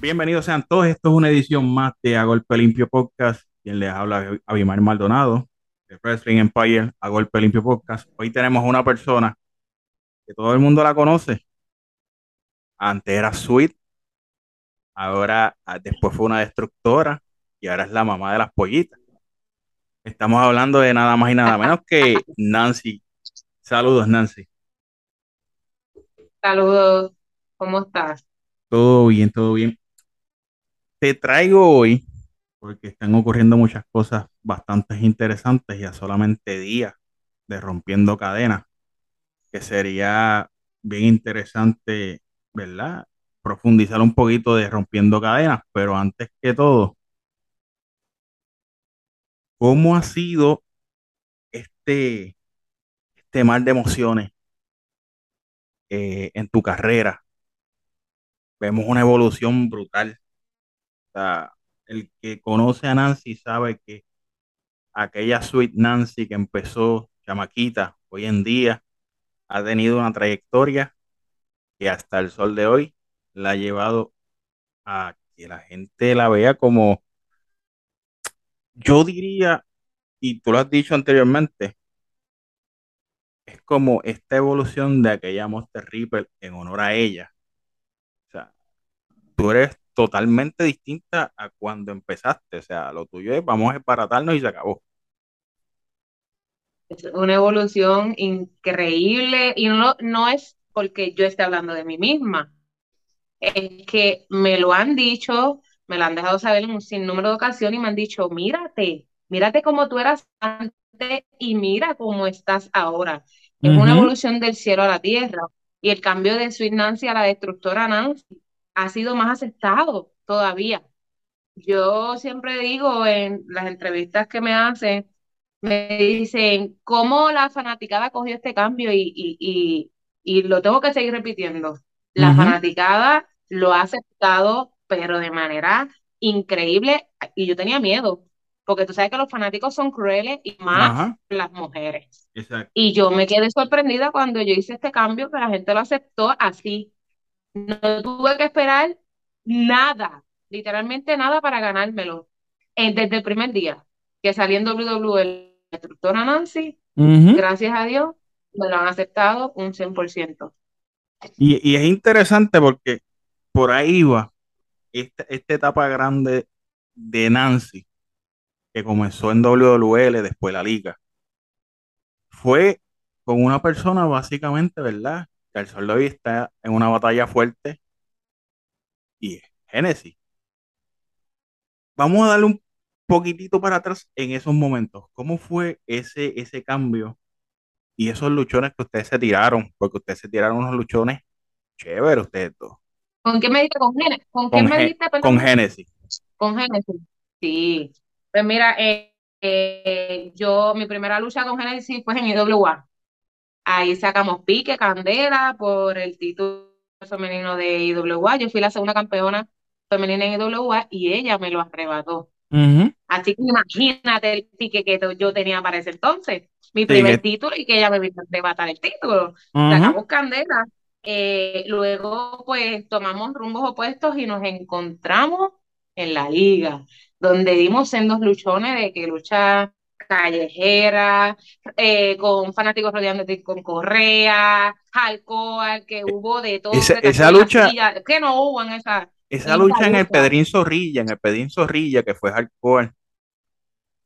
Bienvenidos sean todos. Esto es una edición más de A Golpe Limpio Podcast. Quien les habla, Abimar Maldonado, de Wrestling Empire, A Golpe Limpio Podcast. Hoy tenemos una persona que todo el mundo la conoce. Antes era Sweet, ahora ah, después fue una destructora y ahora es la mamá de las pollitas. Estamos hablando de nada más y nada menos que Nancy. Saludos, Nancy. Saludos, ¿cómo estás? Todo bien, todo bien. Te traigo hoy, porque están ocurriendo muchas cosas bastante interesantes y a solamente días de rompiendo cadenas, que sería bien interesante, ¿verdad? Profundizar un poquito de rompiendo cadenas, pero antes que todo, ¿cómo ha sido este, este de emociones eh, en tu carrera? Vemos una evolución brutal. El que conoce a Nancy sabe que aquella Sweet Nancy que empezó chamaquita, hoy en día ha tenido una trayectoria que hasta el sol de hoy la ha llevado a que la gente la vea como, yo diría, y tú lo has dicho anteriormente, es como esta evolución de aquella Monster Reaper en honor a ella. O sea, tú eres totalmente distinta a cuando empezaste. O sea, lo tuyo es vamos a esparatarnos y se acabó. Es una evolución increíble y no, no es porque yo esté hablando de mí misma, es que me lo han dicho, me lo han dejado saber en un sinnúmero de ocasiones y me han dicho, mírate, mírate cómo tú eras antes y mira cómo estás ahora. Es una evolución del cielo a la tierra. Y el cambio de Sweet Nancy a la destructora Nancy ha sido más aceptado todavía. Yo siempre digo en las entrevistas que me hacen, me dicen, ¿cómo la fanaticada cogió este cambio? Y, y, y, lo tengo que seguir repitiendo. La fanaticada lo ha aceptado, pero de manera increíble. Y yo tenía miedo, porque tú sabes que los fanáticos son crueles y más las mujeres. Y yo me quedé sorprendida cuando yo hice este cambio, que la gente lo aceptó así. No tuve que esperar nada, literalmente nada para ganármelo. Eh, desde el primer día que salí en WWE, la instructora Nancy, gracias a Dios, me lo han aceptado un 100%. Y, y es interesante porque por ahí va esta, esta etapa grande de Nancy, que comenzó en WWL, después la liga, fue con una persona básicamente, ¿verdad? Que el sol de hoy está en una batalla fuerte y es Genesis. Vamos a darle un poquitito para atrás en esos momentos. ¿Cómo fue ese, ese cambio y esos luchones que ustedes se tiraron? Porque ustedes se tiraron unos luchones chéveres ustedes dos. ¿Con qué me diste? ¿Con, Genesis? ¿Con, Con, con Genesis. Con Genesis. Sí. Pues mira, eh, eh, yo, mi primera lucha con Genesis fue en IWA. Ahí sacamos pique, candela por el título femenino de IWA. Yo fui la segunda campeona femenina en IWA y ella me lo arrebató. Así que imagínate el pique que yo tenía para ese entonces. Mi primer título y que ella me vino a arrebatar el título. Sacamos candela. Eh, luego, pues, tomamos rumbos opuestos y nos encontramos en la liga, donde dimos sendos luchones de que lucha callejera, eh, con fanáticos rodeándote con correa, alcohol, que hubo de todo. Esa- lucha- silla, que no hubo en esa, Esa lucha en el lucha. Pedrín Zorrilla, en el Pedrín Zorrilla, que fue hardcore,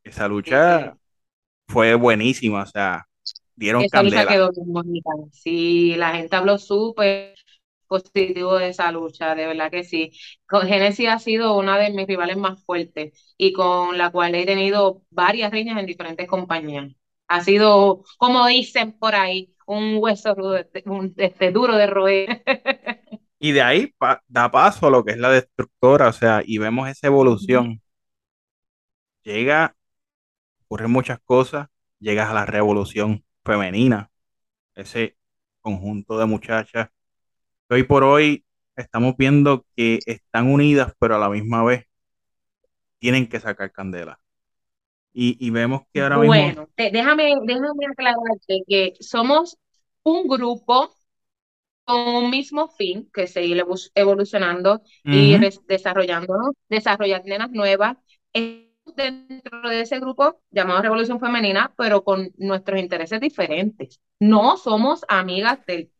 esa lucha fue buenísima, o sea, dieron Esa lucha candela. quedó bien bonita. Sí, la gente habló súper positivo de esa lucha, de verdad que sí. Genesis ha sido una de mis rivales más fuertes y con la cual he tenido varias riñas en diferentes compañías. Ha sido, como dicen por ahí, un hueso rudo, un, este, duro de roer. Y de ahí pa- da paso a lo que es la destructora, o sea, y vemos esa evolución. Llega, ocurren muchas cosas, llegas a la revolución femenina, ese conjunto de muchachas hoy por hoy estamos viendo que están unidas, pero a la misma vez tienen que sacar candela. Y, y vemos que ahora mismo, Bueno, déjame, déjame aclararte que somos un grupo con un mismo fin, que seguir evolucionando y desarrollándonos, desarrollar nenas nuevas dentro de ese grupo llamado Revolución Femenina, pero con nuestros intereses diferentes. No somos amigas del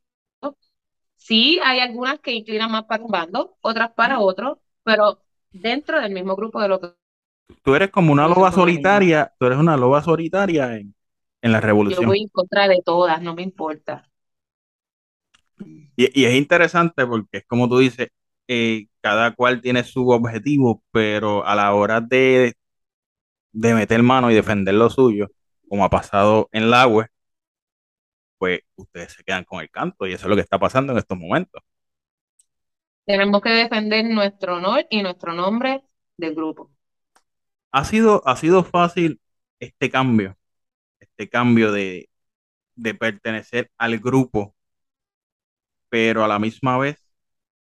Sí, hay algunas que inclinan más para un bando, otras para otro, pero dentro del mismo grupo de lo que Tú eres como una loba solitaria, tú eres una loba solitaria en, en la Yo revolución. voy en contra de todas, no me importa. Y, y es interesante porque es como tú dices, eh, cada cual tiene su objetivo, pero a la hora de, de meter mano y defender lo suyo, como ha pasado en la web, pues ustedes se quedan con el canto y eso es lo que está pasando en estos momentos. Tenemos que defender nuestro honor y nuestro nombre del grupo. Ha sido, ha sido fácil este cambio, este cambio de, de pertenecer al grupo, pero a la misma vez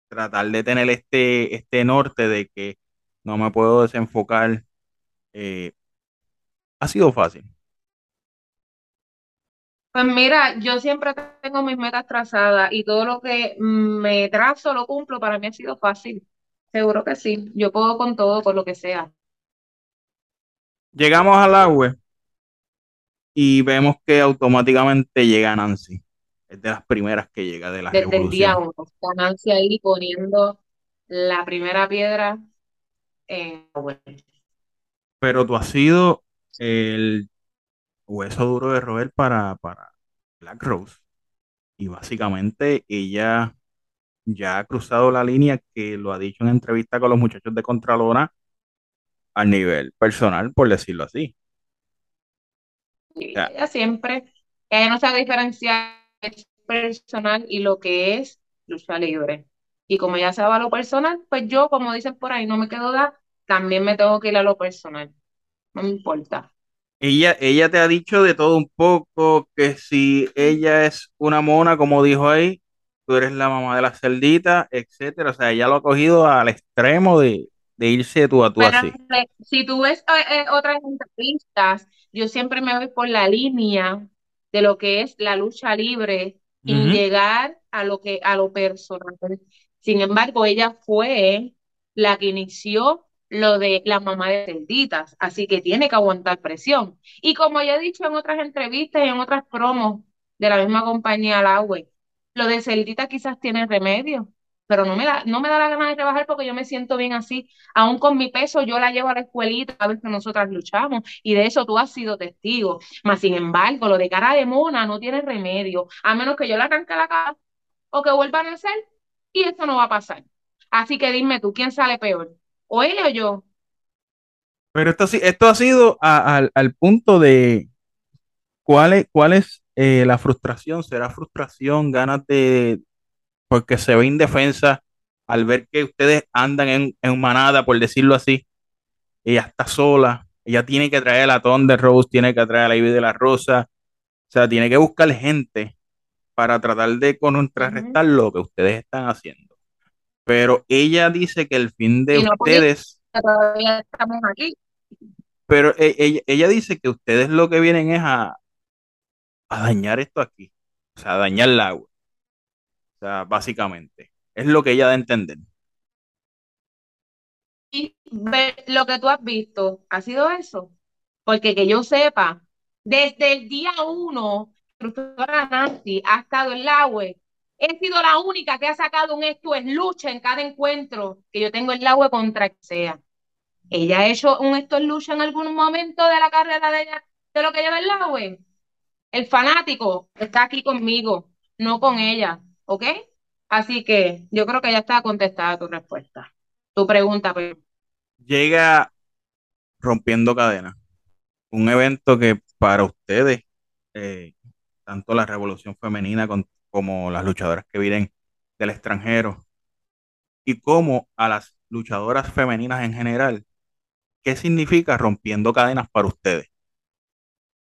tratar de tener este, este norte de que no me puedo desenfocar, eh, ha sido fácil. Pues mira, yo siempre tengo mis metas trazadas y todo lo que me trazo lo cumplo. Para mí ha sido fácil. Seguro que sí. Yo puedo con todo, con lo que sea. Llegamos al agua y vemos que automáticamente llega Nancy. Es de las primeras que llega de la Desde el día uno. Ganancia ahí poniendo la primera piedra en. Pero tú has sido el hueso duro de roer para, para Black Rose. Y básicamente ella ya ha cruzado la línea que lo ha dicho en entrevista con los muchachos de Contralora a nivel personal, por decirlo así. O Y sea, ella siempre, ella no sabe diferenciar es personal y lo que es lucha libre. Y como ella sabe a lo personal, pues yo, como dicen por ahí, no me quedo da, también me tengo que ir a lo personal. No me importa. Ella, ella te ha dicho de todo un poco, que si ella es una mona, como dijo ahí, tú eres la mamá de la cerdita, etcétera. O sea, ella lo ha cogido al extremo de, de irse tú a tú Pero así. si tú ves eh, eh, otras entrevistas, yo siempre me voy por la línea de lo que es la lucha libre Ujú. llegar a lo que a lo personal. Sin embargo, ella fue la que inició lo de la mamá de celditas, así que tiene que aguantar presión. Y como ya he dicho en otras entrevistas y en otras promos de la misma compañía Lawey, lo de celdita quizás tiene remedio, pero no me da, no me da la gana de trabajar porque yo me siento bien así aún con mi peso, yo la llevo a la escuelita a ver que nosotras luchamos y de eso tú has sido testigo. Mas, sin embargo, lo de cara de mona no tiene remedio, a menos que yo la arranque la cara o que vuelva a nacer y eso no va a pasar. Así que dime tú, ¿quién sale peor? ¿O él o yo? Pero esto, sí- esto ha sido a- al, al punto de cuál es, cuál es eh, la frustración. ¿Será frustración, ganas de, porque se ve indefensa al ver que ustedes andan en, en manada, por decirlo así? Ella está sola, ella tiene que traer a la Thunder Rose, tiene que traer a la Ivy de la Rosa, o sea, tiene que buscar gente para tratar de contrarrestar lo que ustedes están haciendo. Pero ella dice que el fin de no ustedes, todavía estamos aquí. pero e- ella, ella dice que ustedes lo que vienen es a, a dañar esto aquí, o sea, a dañar el agua, o sea, básicamente. Es lo que ella da a entender. Y lo que tú has visto, ¿ha sido eso? Porque que yo sepa, desde el día uno, la Nancy ha estado en la web. He sido la única que ha sacado un esto es lucha en cada encuentro que yo tengo en la web contra que sea. Ella ha hecho un esto es lucha en algún momento de la carrera de ella, de lo que lleva en la web. El fanático está aquí conmigo, no con ella, ¿ok? Así que yo creo que ya está contestada tu respuesta. Tu pregunta, pues. Llega rompiendo cadenas, un evento que para ustedes, eh, tanto la revolución femenina con- como las luchadoras que vienen del extranjero y como a las luchadoras femeninas en general, ¿qué significa rompiendo cadenas para ustedes?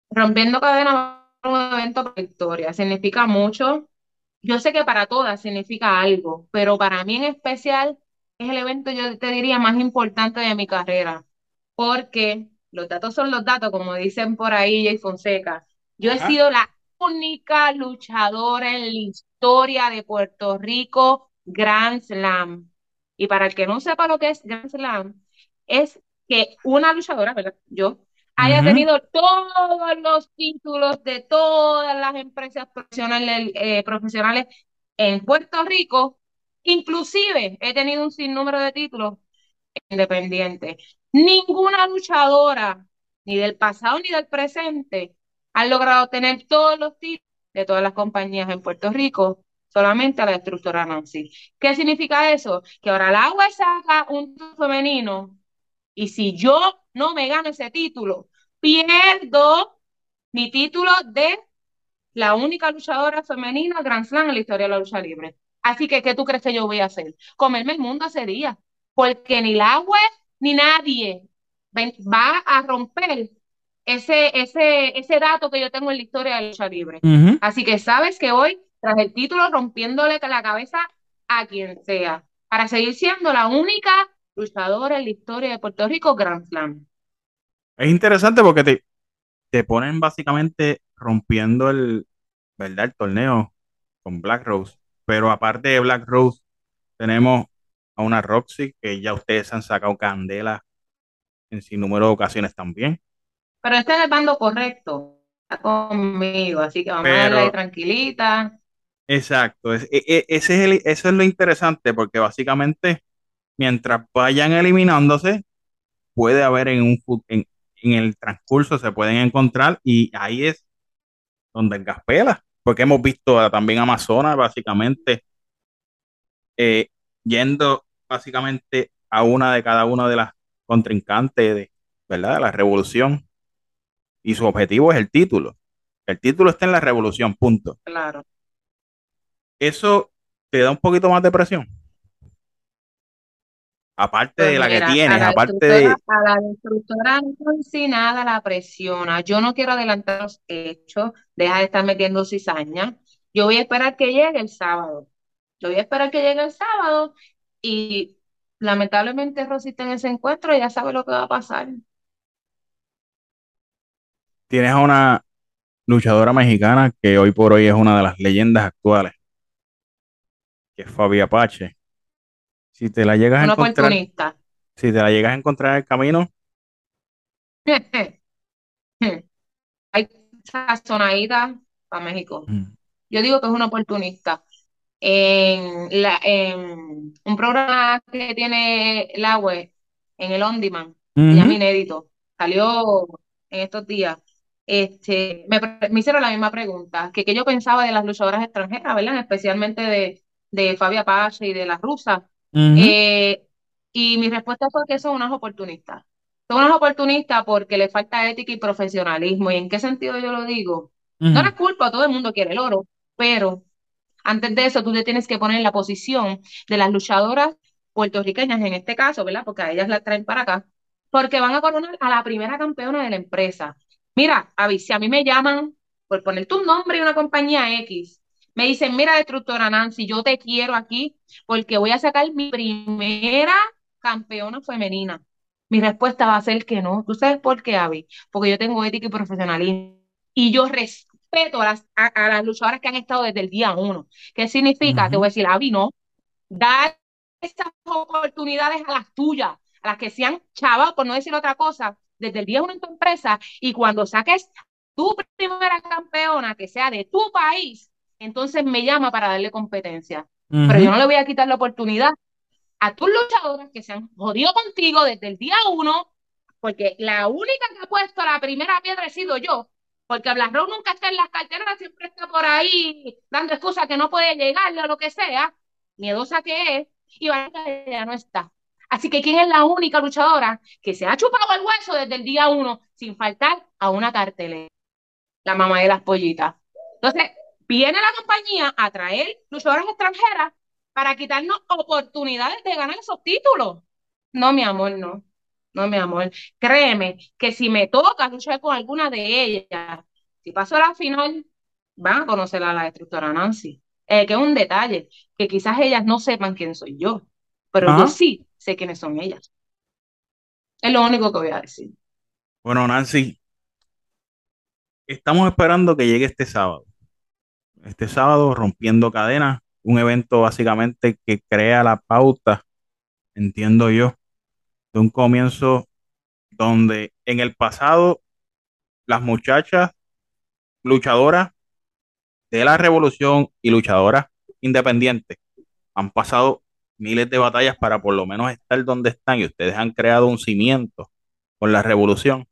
Rompiendo cadenas un evento por victoria. Significa mucho. Yo sé que para todas significa algo, pero para mí en especial es el evento, yo te diría, más importante de mi carrera, porque los datos son los datos, como dicen por ahí Jay Fonseca. Yo he sido la única luchadora en la historia de Puerto Rico Grand Slam. Y para el que no sepa lo que es Grand Slam, es que una luchadora, ¿verdad? Yo, haya tenido todos los títulos de todas las empresas profesionales, eh, profesionales en Puerto Rico, inclusive he tenido un sinnúmero de títulos independientes. Ninguna luchadora, ni del pasado ni del presente, ha logrado tener todos los títulos de todas las compañías en Puerto Rico, solamente a la destructora Nancy. ¿Qué significa eso? Que ahora el agua saca un título femenino y si yo no me gano ese título, pierdo mi título de la única luchadora femenina Grand Slam en la historia de la lucha libre. Así que, ¿qué tú crees que yo voy a hacer? Comerme el mundo ese día, porque ni la web ni nadie va a romper ese, ese, ese dato que yo tengo en la historia de la lucha libre. Así que sabes que hoy, tras el título, rompiéndole la cabeza a quien sea, para seguir siendo la única luchadora en la historia de Puerto Rico Grand Slam. Es interesante porque te, te ponen básicamente rompiendo el, ¿verdad? el torneo con Black Rose. Pero aparte de Black Rose, tenemos a una Roxy que ya ustedes han sacado candela en sin número de ocasiones también. Pero está en el bando correcto, está conmigo, así que vamos a darle ahí Pero, tranquilita. exacto, es- e- e- ese es el- eso es lo interesante porque básicamente mientras vayan eliminándose, puede haber en un en, en el transcurso se pueden encontrar y ahí es donde el gas pela, porque hemos visto a- también Amazonas básicamente eh, yendo básicamente a una de cada una de las contrincantes de, ¿verdad? de la revolución y su objetivo es el título. El título está en la revolución, punto. Claro. Eso te da un poquito más de presión. Aparte Pues de la que mira, tienes, la aparte de... a la destructora sin nada la presiona. Yo no quiero adelantar los hechos, deja de estar metiendo cizaña. Yo voy a esperar que llegue el sábado. Yo voy a esperar que llegue el sábado y lamentablemente Rosita en ese encuentro ya sabe lo que va a pasar. Tienes a una luchadora mexicana que hoy por hoy es una de las leyendas actuales, que es Fabi Apache. Si te la llegas a encontrar, si te la llegas a encontrar en el camino, Hay sazonadita para México. mm, Yo digo que es un oportunista. En, la, en un programa que tiene la web, en el On Demand, se llama ujú, Inédito, salió en estos días. Este, me, me hicieron la misma pregunta, que, que yo pensaba de las luchadoras extranjeras, ¿verdad? Especialmente de, de Fabia Pache y de las rusas. Eh, y mi respuesta fue que son unas oportunistas. Son unas oportunistas porque le falta ética y profesionalismo. ¿Y en qué sentido yo lo digo? No ujú, les culpa, todo el mundo quiere el oro, pero antes de eso tú te tienes que poner en la posición de las luchadoras puertorriqueñas, en este caso, ¿verdad? Porque a ellas las traen para acá, porque van a coronar a la primera campeona de la empresa. Mira, Avi, si a mí me llaman por poner tu nombre y una compañía X, me dicen, mira, destructora Nancy, yo te quiero aquí porque voy a sacar mi primera campeona femenina. Mi respuesta va a ser que no. ¿Tú sabes por qué, Avi? Porque yo tengo ética y profesionalismo. Y yo respeto a las, a, a las luchadoras que han estado desde el día uno. ¿Qué significa? Te voy a decir, Avi, no. Dar esas oportunidades a las tuyas, a las que sean chavas, por no decir otra cosa, desde el día uno en tu empresa. Y cuando saques tu primera campeona, que sea de tu país, entonces me llama para darle competencia. Pero yo no le voy a quitar la oportunidad a tus luchadoras que se han jodido contigo desde el día uno, porque la única que ha puesto la primera piedra he sido yo, porque Black Rose nunca está en las carteras, siempre está por ahí dando excusas que no puede llegarle o lo que sea, miedosa que es, y Vanessa ya no está. Así que ¿quién es la única luchadora que se ha chupado el hueso desde el día uno sin faltar a una cartelera? La mamá de las pollitas. Entonces, viene la compañía a traer luchadoras extranjeras para quitarnos oportunidades de ganar esos títulos. No, mi amor, no. No, mi amor. Créeme que si me toca luchar con alguna de ellas, si paso a la final, van a conocer a la destructora Nancy. Eh, que es un detalle, que quizás ellas no sepan quién soy yo, pero yo Ajá. sí sé quiénes son ellas. Es lo único que voy a decir. Bueno, Nancy, estamos esperando que llegue este sábado. este sábado, Rompiendo Cadenas, un evento básicamente que crea la pauta, entiendo yo, de un comienzo donde en el pasado las muchachas luchadoras de la revolución y luchadoras independientes han pasado miles de batallas para por lo menos estar donde están y ustedes han creado un cimiento con la revolución.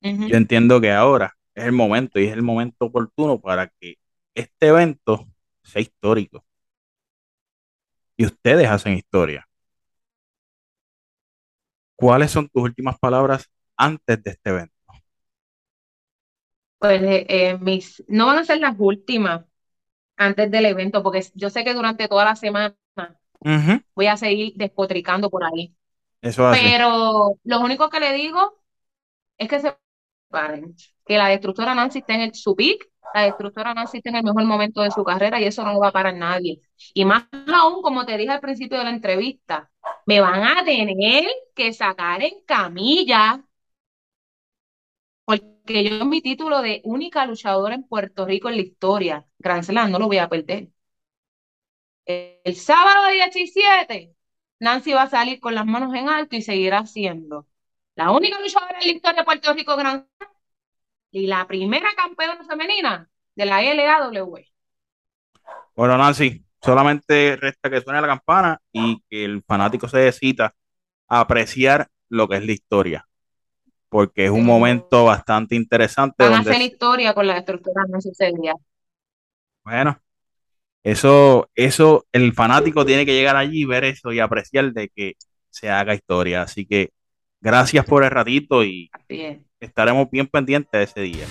Yo entiendo que ahora es el momento y es el momento oportuno para que este evento sea histórico. Y ustedes hacen historia. ¿Cuáles son tus últimas palabras antes de este evento? Pues eh, eh, mis, no van a ser las últimas antes del evento, porque yo sé que durante toda la semana Voy a seguir despotricando por ahí. Eso. Pero lo único que le digo es que se paren, que la destructora Nancy está en el, su peak, la destructora Nancy está en el mejor momento de su carrera y eso no lo va a parar nadie. Y más aún, como te dije al principio de la entrevista, me van a tener que sacar en camilla, porque yo mi título de única luchadora en Puerto Rico en la historia, Grand Slam, no lo voy a perder. El, sábado 17, Nancy va a salir con las manos en alto y seguirá siendo la única luchadora en la historia de Puerto Rico Slam y la primera campeona femenina de la LAW. Bueno, Nancy, solamente resta que suene la campana y que el fanático se decida a apreciar lo que es la historia, porque es un momento bastante interesante Van a donde, hacer historia con la estructura no sucedía. bueno, eso, eso, el fanático tiene que llegar allí y ver eso y apreciar de que se haga historia. Así que gracias por el ratito y estaremos bien pendientes de ese día.